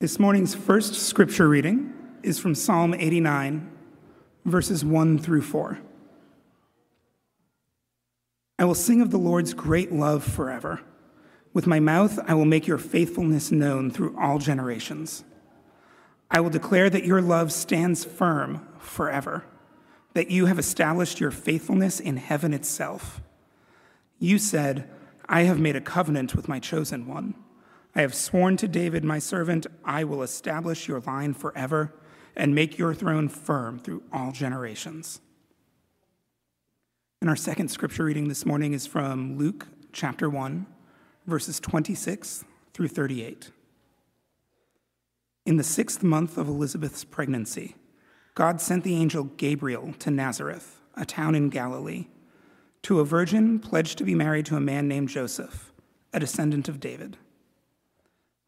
This morning's first scripture reading is from Psalm 89, verses 1 through 4. I will sing of the Lord's great love forever. With my mouth, I will make your faithfulness known through all generations. I will declare that your love stands firm forever, that you have established your faithfulness in heaven itself. You said, I have made a covenant with my chosen one. I have sworn to David, my servant, I will establish your line forever and make your throne firm through all generations. And our second scripture reading this morning is from Luke chapter 1, verses 26 through 38. In the sixth month of Elizabeth's pregnancy, God sent the angel Gabriel to Nazareth, a town in Galilee, to a virgin pledged to be married to a man named Joseph, a descendant of David.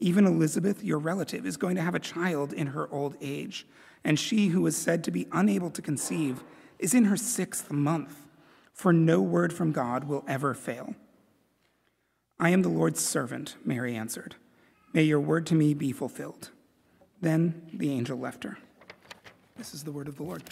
Even Elizabeth, your relative, is going to have a child in her old age, and she who was said to be unable to conceive is in her sixth month, for no word from God will ever fail. I am the Lord's servant, Mary answered. May your word to me be fulfilled. Then the angel left her. This is the word of the Lord.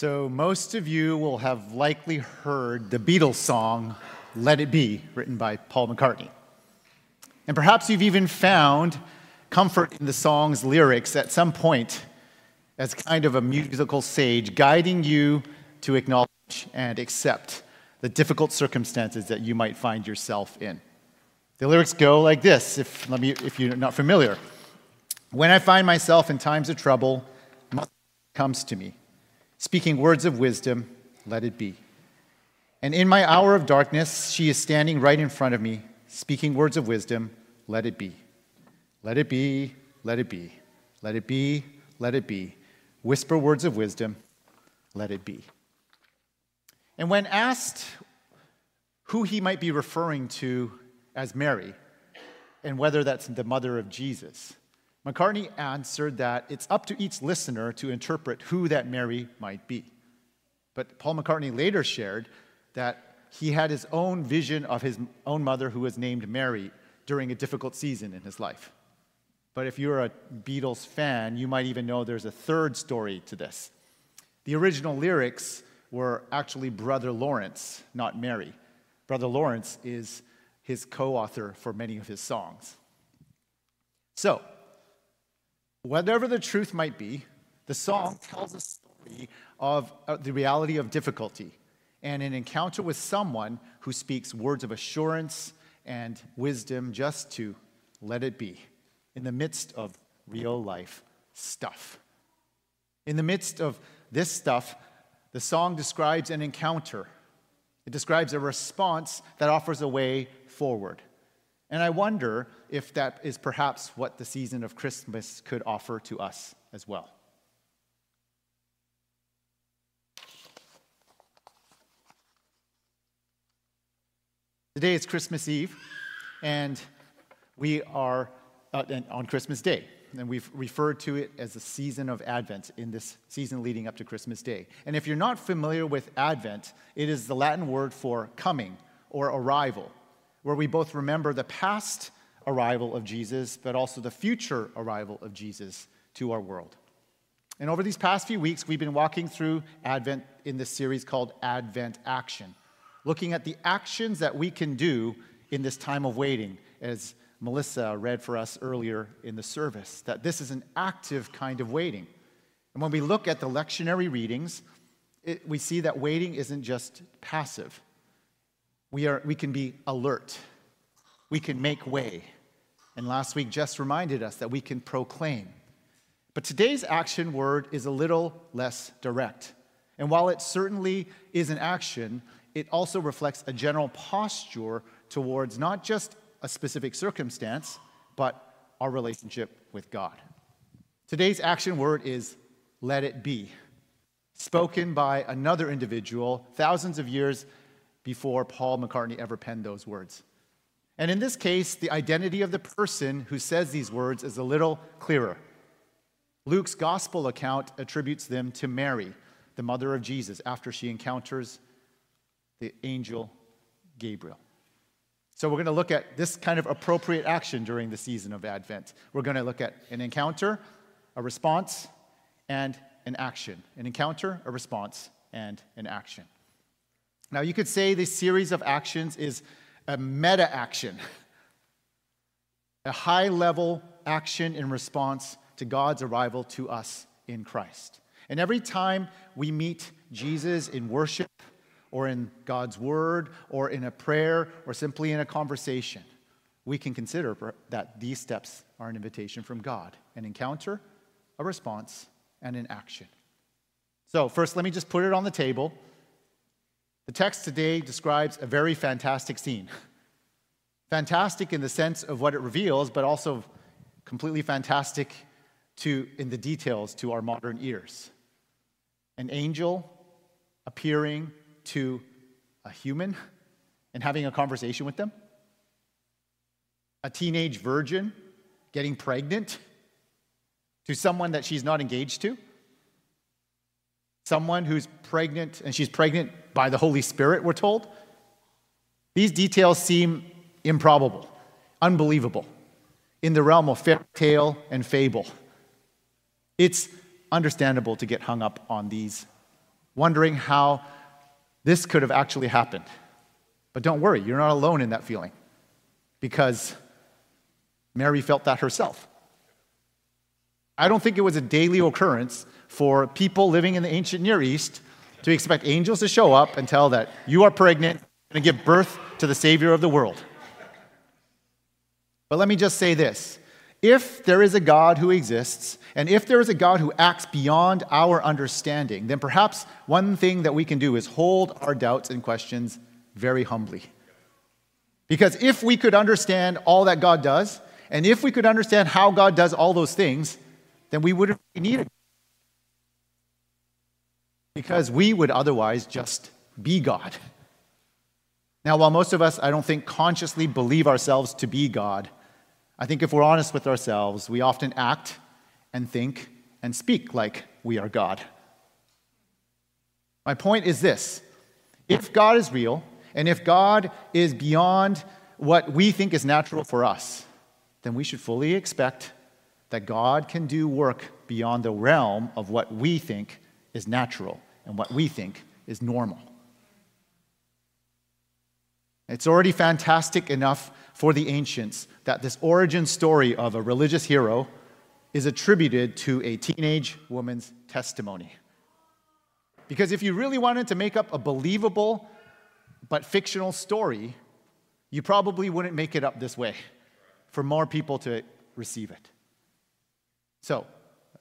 So, most of you will have likely heard the Beatles song, Let It Be, written by Paul McCartney. And perhaps you've even found comfort in the song's lyrics at some point as kind of a musical sage, guiding you to acknowledge and accept the difficult circumstances that you might find yourself in. The lyrics go like this, if, let me, if you're not familiar. When I find myself in times of trouble, comes to me speaking words of wisdom, let it be. And in my hour of darkness, she is standing right in front of me, speaking words of wisdom, let it be. Let it be, let it be. Let it be, let it be. Whisper words of wisdom, let it be. And when asked who he might be referring to as Mary, and whether that's the mother of Jesus, McCartney answered that it's up to each listener to interpret who that Mary might be. But Paul McCartney later shared that he had his own vision of his own mother who was named Mary during a difficult season in his life. But if you're a Beatles fan, you might even know there's a third story to this. The original lyrics were actually Brother Lawrence, not Mary. Brother Lawrence is his co author for many of his songs. So, Whatever the truth might be, the song tells a story of uh, the reality of difficulty and an encounter with someone who speaks words of assurance and wisdom just to let it be in the midst of real life stuff. In the midst of this stuff, the song describes an encounter. It describes a response that offers a way forward. And I wonder if that is perhaps what the season of Christmas could offer to us as well. Today is Christmas Eve, and we are uh, on Christmas Day. And we've referred to it as the season of Advent in this season leading up to Christmas Day. And if you're not familiar with Advent, it is the Latin word for coming or arrival where we both remember the past arrival of Jesus, but also the future arrival of Jesus to our world. And over these past few weeks, we've been walking through Advent in this series called Advent Action, looking at the actions that we can do in this time of waiting, as Melissa read for us earlier in the service, that this is an active kind of waiting. And when we look at the lectionary readings, it, we see that waiting isn't just passive. We, are, we can be alert, we can make way. And last week, Jess reminded us that we can proclaim. But today's action word is a little less direct. And while it certainly is an action, it also reflects a general posture towards not just a specific circumstance, but our relationship with God. Today's action word is let it be, spoken by another individual thousands of years before Paul McCartney ever penned those words. And in this case, the identity of the person who says these words is a little clearer. Luke's gospel account attributes them to Mary, the mother of Jesus, after she encounters the angel Gabriel. So, we're going to look at this kind of appropriate action during the season of Advent. We're going to look at an encounter, a response, and an action. An encounter, a response, and an action. Now, you could say this series of actions is a meta action, a high level action in response to God's arrival to us in Christ. And every time we meet Jesus in worship, or in God's word, or in a prayer, or simply in a conversation, we can consider that these steps are an invitation from God an encounter, a response, and an action. So, first, let me just put it on the table. The text today describes a very fantastic scene. Fantastic in the sense of what it reveals, but also completely fantastic to, in the details to our modern ears. An angel appearing to a human and having a conversation with them, a teenage virgin getting pregnant to someone that she's not engaged to, someone who's pregnant and she's pregnant by the Holy Spirit, we're told. These details seem improbable, unbelievable, in the realm of fairy tale and fable. It's understandable to get hung up on these, wondering how this could have actually happened. But don't worry, you're not alone in that feeling because Mary felt that herself. I don't think it was a daily occurrence for people living in the ancient Near East to expect angels to show up and tell that you are pregnant and give birth to the Savior of the world. But let me just say this if there is a God who exists, and if there is a God who acts beyond our understanding, then perhaps one thing that we can do is hold our doubts and questions very humbly. Because if we could understand all that God does, and if we could understand how God does all those things, then we wouldn't need it. Because we would otherwise just be God. Now, while most of us, I don't think, consciously believe ourselves to be God, I think if we're honest with ourselves, we often act and think and speak like we are God. My point is this if God is real, and if God is beyond what we think is natural for us, then we should fully expect that God can do work beyond the realm of what we think is natural and what we think is normal. It's already fantastic enough for the ancients that this origin story of a religious hero is attributed to a teenage woman's testimony. Because if you really wanted to make up a believable but fictional story, you probably wouldn't make it up this way for more people to receive it. So,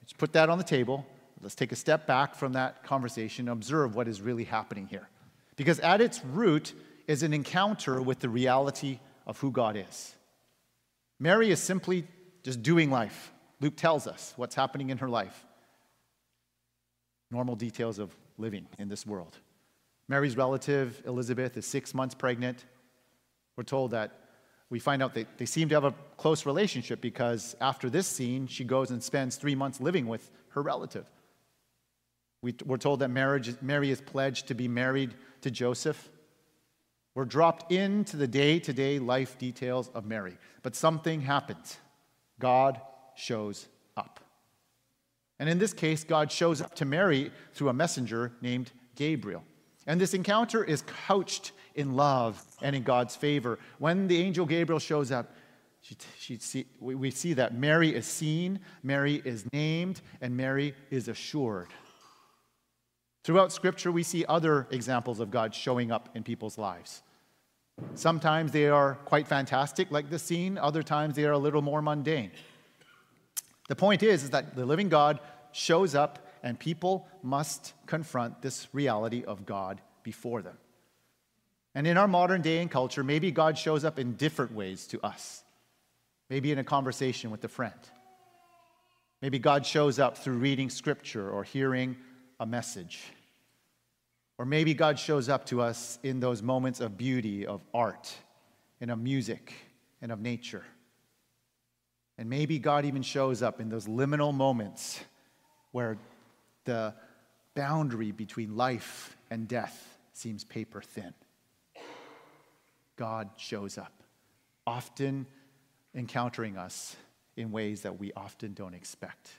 let's put that on the table. Let's take a step back from that conversation and observe what is really happening here. Because at its root, is an encounter with the reality of who God is. Mary is simply just doing life. Luke tells us what's happening in her life. Normal details of living in this world. Mary's relative, Elizabeth, is six months pregnant. We're told that we find out that they seem to have a close relationship because after this scene, she goes and spends three months living with her relative. We, are told that marriage, Mary is pledged to be married to Joseph. We're dropped into the day to day life details of Mary. But something happens. God shows up. And in this case, God shows up to Mary through a messenger named Gabriel. And this encounter is couched in love and in God's favor. When the angel Gabriel shows up, she, she see, we, we see that Mary is seen, Mary is named, and Mary is assured. Throughout Scripture, we see other examples of God showing up in people's lives. Sometimes they are quite fantastic, like the scene, other times they are a little more mundane. The point is, is that the living God shows up and people must confront this reality of God before them. And in our modern day and culture, maybe God shows up in different ways to us. Maybe in a conversation with a friend. Maybe God shows up through reading scripture or hearing a message. Or maybe God shows up to us in those moments of beauty, of art, and of music, and of nature. And maybe God even shows up in those liminal moments where the boundary between life and death seems paper thin. God shows up, often encountering us in ways that we often don't expect.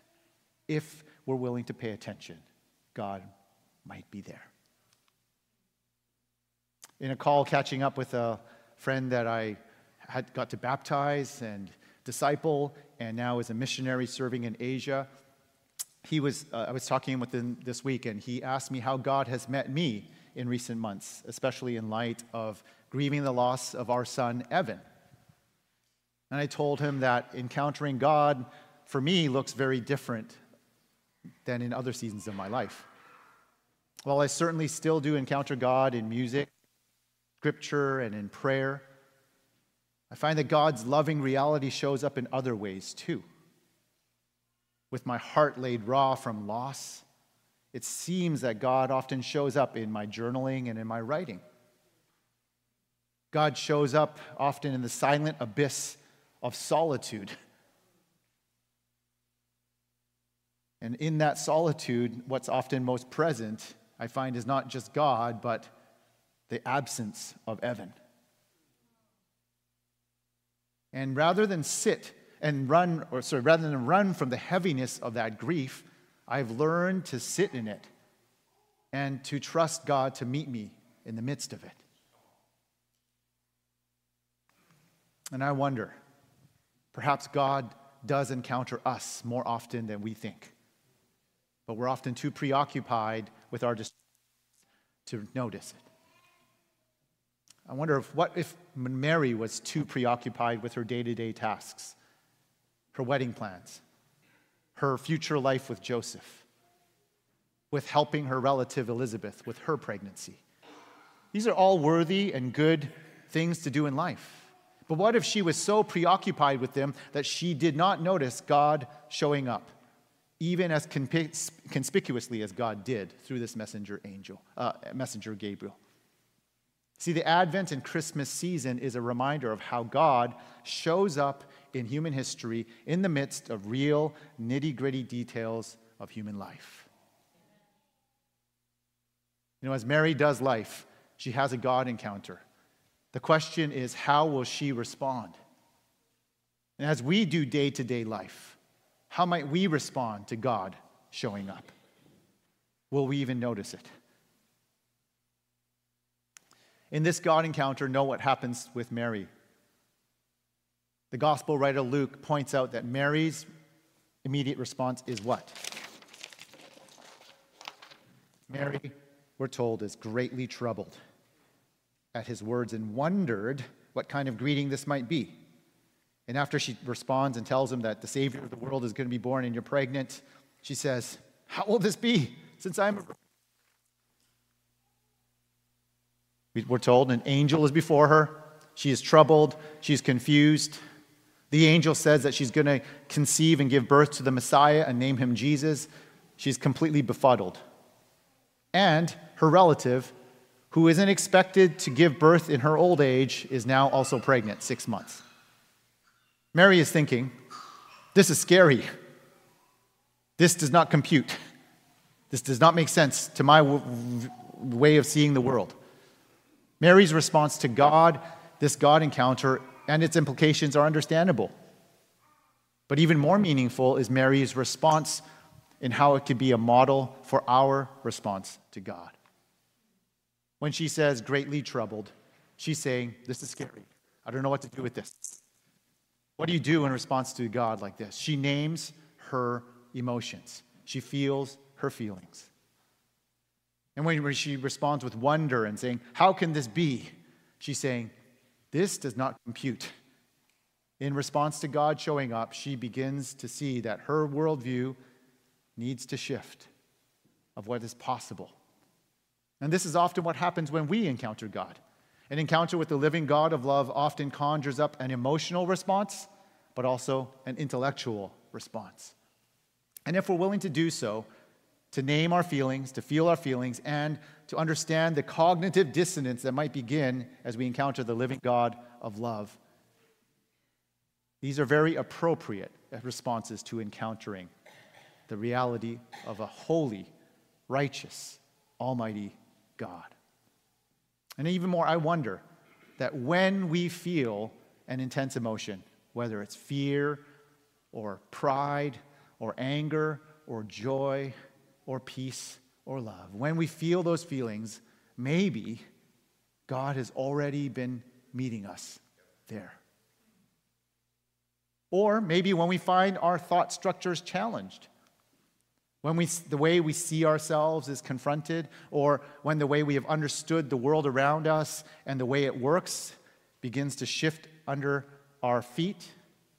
If we're willing to pay attention, God might be there. In a call catching up with a friend that I had got to baptize and disciple, and now is a missionary serving in Asia, he was, uh, I was talking with him this week, and he asked me how God has met me in recent months, especially in light of grieving the loss of our son, Evan. And I told him that encountering God for me looks very different than in other seasons of my life. While I certainly still do encounter God in music, scripture, and in prayer, I find that God's loving reality shows up in other ways too. With my heart laid raw from loss, it seems that God often shows up in my journaling and in my writing. God shows up often in the silent abyss of solitude. And in that solitude, what's often most present, I find, is not just God, but the absence of Evan. And rather than sit and run, or sorry, rather than run from the heaviness of that grief, I've learned to sit in it and to trust God to meet me in the midst of it. And I wonder, perhaps God does encounter us more often than we think, but we're often too preoccupied with our to notice it. I wonder if what if Mary was too preoccupied with her day-to-day tasks, her wedding plans, her future life with Joseph, with helping her relative Elizabeth with her pregnancy. These are all worthy and good things to do in life. But what if she was so preoccupied with them that she did not notice God showing up, even as conspicuously as God did through this messenger angel, uh, messenger Gabriel? See, the Advent and Christmas season is a reminder of how God shows up in human history in the midst of real, nitty gritty details of human life. You know, as Mary does life, she has a God encounter. The question is, how will she respond? And as we do day to day life, how might we respond to God showing up? Will we even notice it? In this God encounter, know what happens with Mary. The gospel writer Luke points out that Mary's immediate response is what? Mary, we're told, is greatly troubled at his words and wondered what kind of greeting this might be. And after she responds and tells him that the Savior of the world is going to be born and you're pregnant, she says, How will this be since I'm We're told an angel is before her. She is troubled. She's confused. The angel says that she's going to conceive and give birth to the Messiah and name him Jesus. She's completely befuddled. And her relative, who isn't expected to give birth in her old age, is now also pregnant, six months. Mary is thinking, This is scary. This does not compute. This does not make sense to my w- way of seeing the world. Mary's response to God, this God encounter, and its implications are understandable. But even more meaningful is Mary's response in how it could be a model for our response to God. When she says, greatly troubled, She's saying, This is scary. I don't know what to do with this. What do you do in response to God like this? She names her emotions, she feels her feelings. And when she responds with wonder and saying, How can this be? She's saying, This does not compute. In response to God showing up, she begins to see that her worldview needs to shift of what is possible. And this is often what happens when we encounter God. An encounter with the living God of love often conjures up an emotional response, but also an intellectual response. And if we're willing to do so, to name our feelings, to feel our feelings, and to understand the cognitive dissonance that might begin as we encounter the living God of love, these are very appropriate responses to encountering the reality of a holy, righteous, almighty God. And even more, I wonder that when we feel an intense emotion, whether it's fear or pride or anger or joy or peace or love, when we feel those feelings, maybe God has already been meeting us there. Or maybe when we find our thought structures challenged, when we, the way we see ourselves is confronted, or when the way we have understood the world around us and the way it works begins to shift under our feet,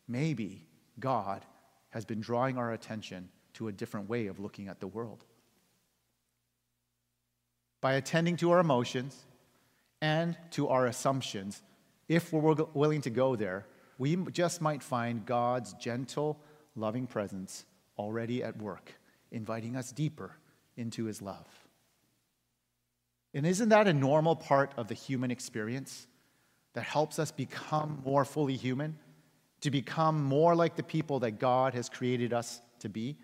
maybe God has been drawing our attention to a different way of looking at the world. By attending to our emotions and to our assumptions, if we're willing to go there, we just might find God's gentle, loving presence already at work, inviting us deeper into his love. And isn't that a normal part of the human experience that helps us become more fully human, to become more like the people that God has created us to be?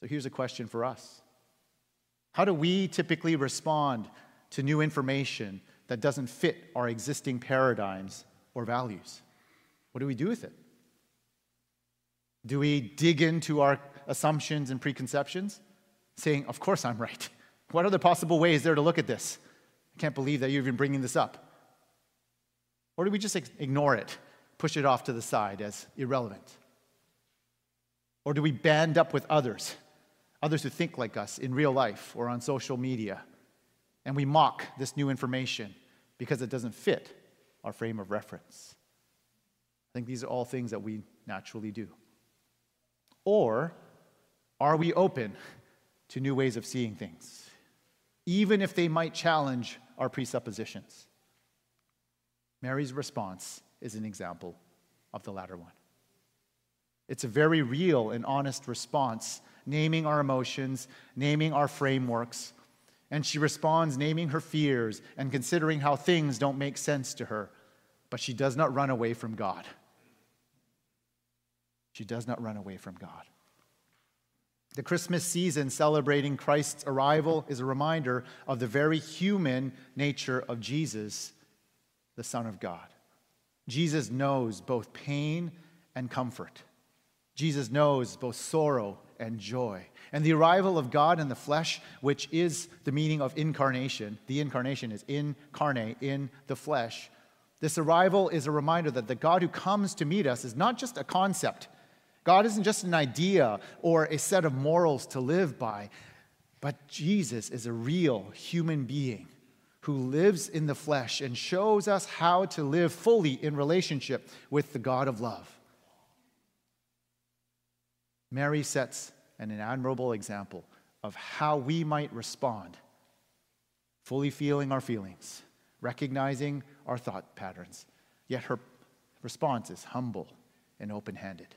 So here's a question for us How do we typically respond to new information that doesn't fit our existing paradigms or values? What do we do with it? Do we dig into our assumptions and preconceptions, saying, Of course I'm right? What the possible ways there to look at this? I can't believe that you're even bringing this up. Or do we just ignore it, push it off to the side as irrelevant? Or do we band up with others, others who think like us in real life or on social media, and we mock this new information because it doesn't fit our frame of reference? I think these are all things that we naturally do. Or are we open to new ways of seeing things, even if they might challenge our presuppositions? Mary's response is an example of the latter one. It's a very real and honest response, naming our emotions, naming our frameworks. And she responds, naming her fears and considering how things don't make sense to her. But she does not run away from God. She does not run away from God. The Christmas season celebrating Christ's arrival is a reminder of the very human nature of Jesus, the Son of God. Jesus knows both pain and comfort. Jesus knows both sorrow and joy. And the arrival of God in the flesh, which is the meaning of incarnation, the incarnation is incarnate, in the flesh. This arrival is a reminder that the God who comes to meet us is not just a concept God isn't just an idea or a set of morals to live by, but Jesus is a real human being who lives in the flesh and shows us how to live fully in relationship with the God of love. Mary sets an admirable example of how we might respond, fully feeling our feelings, recognizing our thought patterns, yet her response is humble and open handed.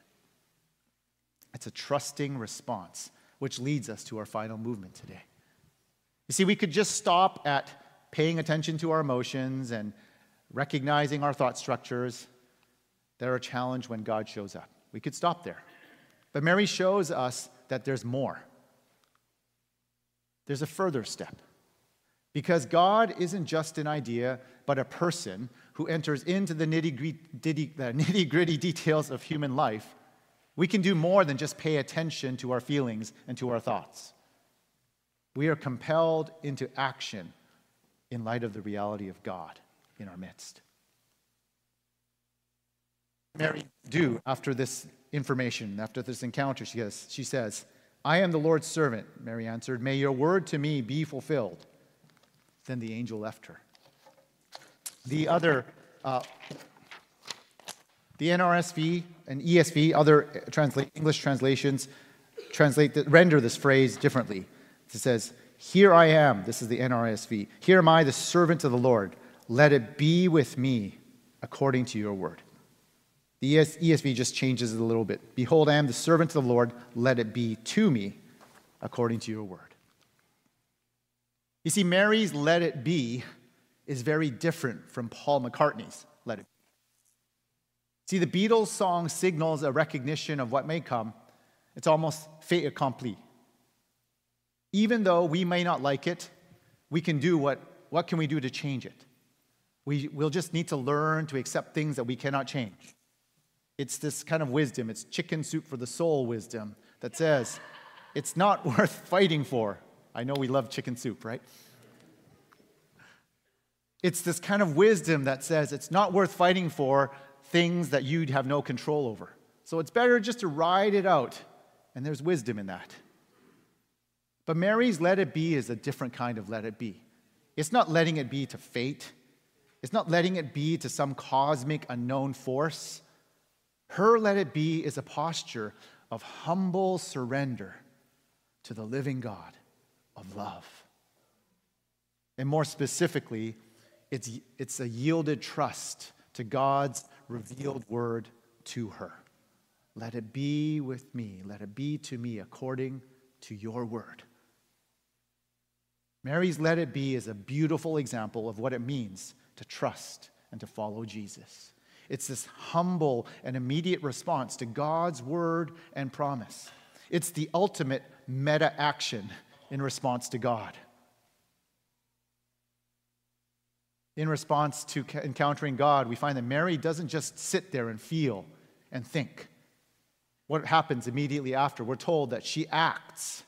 It's a trusting response, which leads us to our final movement today. You see, we could just stop at paying attention to our emotions and recognizing our thought structures. They're a challenge when God shows up. We could stop there. But Mary shows us that there's more. There's a further step. Because God isn't just an idea, but a person who enters into the nitty gritty details of human life we can do more than just pay attention to our feelings and to our thoughts. We are compelled into action in light of the reality of God. in our midst. Mary do after this information, after this encounter, she says, she says, I am the Lord's servant, Mary answered. May your word to me be fulfilled. Then the angel left her. The other, uh, the NRSV and ESV, other translate, English translations, translate the, render this phrase differently. It says, Here I am, this is the NRSV. Here am I, the servant of the Lord. Let it be with me according to your word. The ESV just changes it a little bit. Behold, I am the servant of the Lord. Let it be to me according to your word. You see, Mary's let it be is very different from Paul McCartney's let it be. See, the Beatles song signals a recognition of what may come. It's almost fait accompli. Even though we may not like it, we can do what, what can we do to change it? We, we'll just need to learn to accept things that we cannot change. It's this kind of wisdom, it's chicken soup for the soul wisdom that says it's not worth fighting for. I know we love chicken soup, right? It's this kind of wisdom that says it's not worth fighting for things that you'd have no control over. So it's better just to ride it out, and there's wisdom in that. But Mary's let it be is a different kind of let it be. It's not letting it be to fate, it's not letting it be to some cosmic unknown force. Her let it be is a posture of humble surrender to the living God of love. And more specifically, it's, it's a yielded trust to God's revealed word to her. Let it be with me, let it be to me according to your word. Mary's let it be is a beautiful example of what it means to trust and to follow Jesus. It's this humble and immediate response to God's word and promise. It's the ultimate meta action in response to God. In response to encountering God, we find that Mary doesn't just sit there and feel and think. What happens immediately after? We're told that she acts.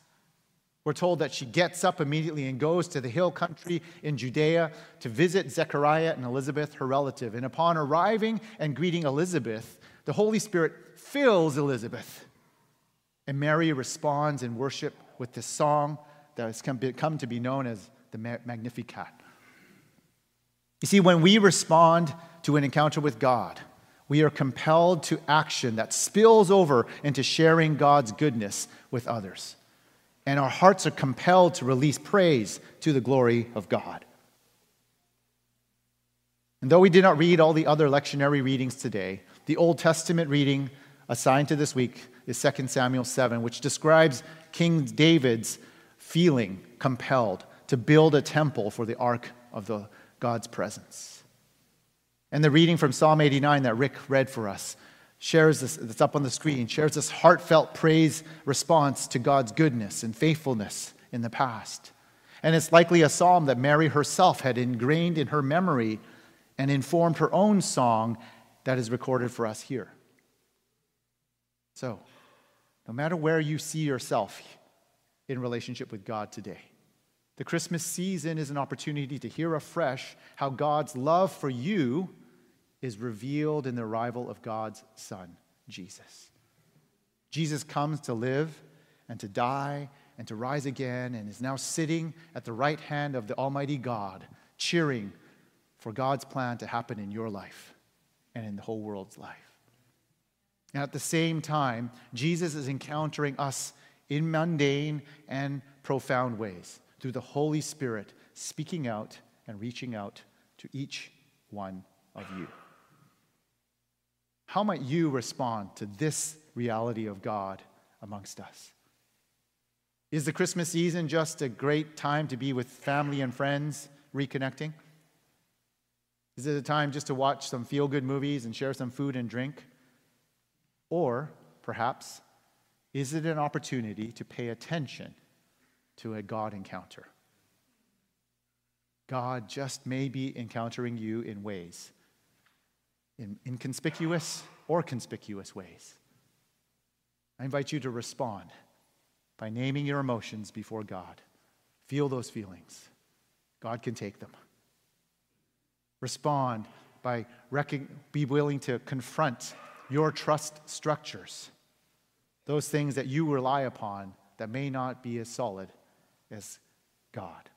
We're told that she gets up immediately and goes to the hill country in Judea to visit Zechariah and Elizabeth, her relative. And upon arriving and greeting Elizabeth, the Holy Spirit fills Elizabeth. And Mary responds in worship with this song that has come to be known as the Magnificat. You see, when we respond to an encounter with God, we are compelled to action that spills over into sharing God's goodness with others and our hearts are compelled to release praise to the glory of God. And though we did not read all the other lectionary readings today, the Old Testament reading assigned to this week is 2 Samuel 7, which describes King David's feeling compelled to build a temple for the ark of the God's presence. And the reading from Psalm 89 that Rick read for us shares this, that's up on the screen, shares this heartfelt praise response to God's goodness and faithfulness in the past. And it's likely a psalm that Mary herself had ingrained in her memory and informed her own song that is recorded for us here. So, no matter where you see yourself in relationship with God today, the Christmas season is an opportunity to hear afresh how God's love for you is revealed in the arrival of God's Son, Jesus. Jesus comes to live and to die and to rise again and is now sitting at the right hand of the Almighty God, cheering for God's plan to happen in your life and in the whole world's life. And at the same time, Jesus is encountering us in mundane and profound ways through the Holy Spirit speaking out and reaching out to each one of you. How might you respond to this reality of God amongst us? Is the Christmas season just a great time to be with family and friends reconnecting? Is it a time just to watch some feel good movies and share some food and drink? Or perhaps, is it an opportunity to pay attention to a God encounter? God just may be encountering you in ways in inconspicuous or conspicuous ways. I invite you to respond by naming your emotions before God. Feel those feelings. God can take them. Respond by be willing to confront your trust structures, those things that you rely upon that may not be as solid as God.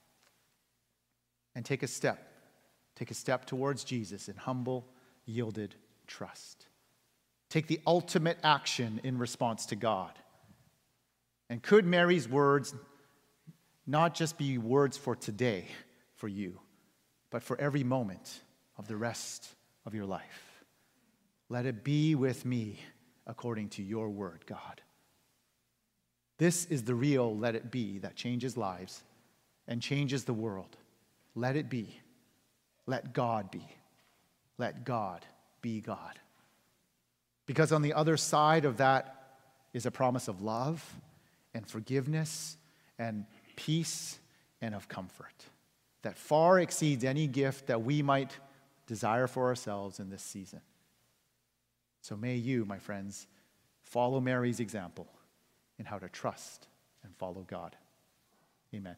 And take a step. Take a step towards Jesus in humble, yielded trust. Take the ultimate action in response to God. And could Mary's words not just be words for today for you, but for every moment of the rest of your life? Let it be with me according to your word, God. This is the real let it be that changes lives and changes the world. Let it be. Let God be. Let God be God. Because on the other side of that is a promise of love and forgiveness and peace and of comfort that far exceeds any gift that we might desire for ourselves in this season. So may you, my friends, follow Mary's example in how to trust and follow God. Amen.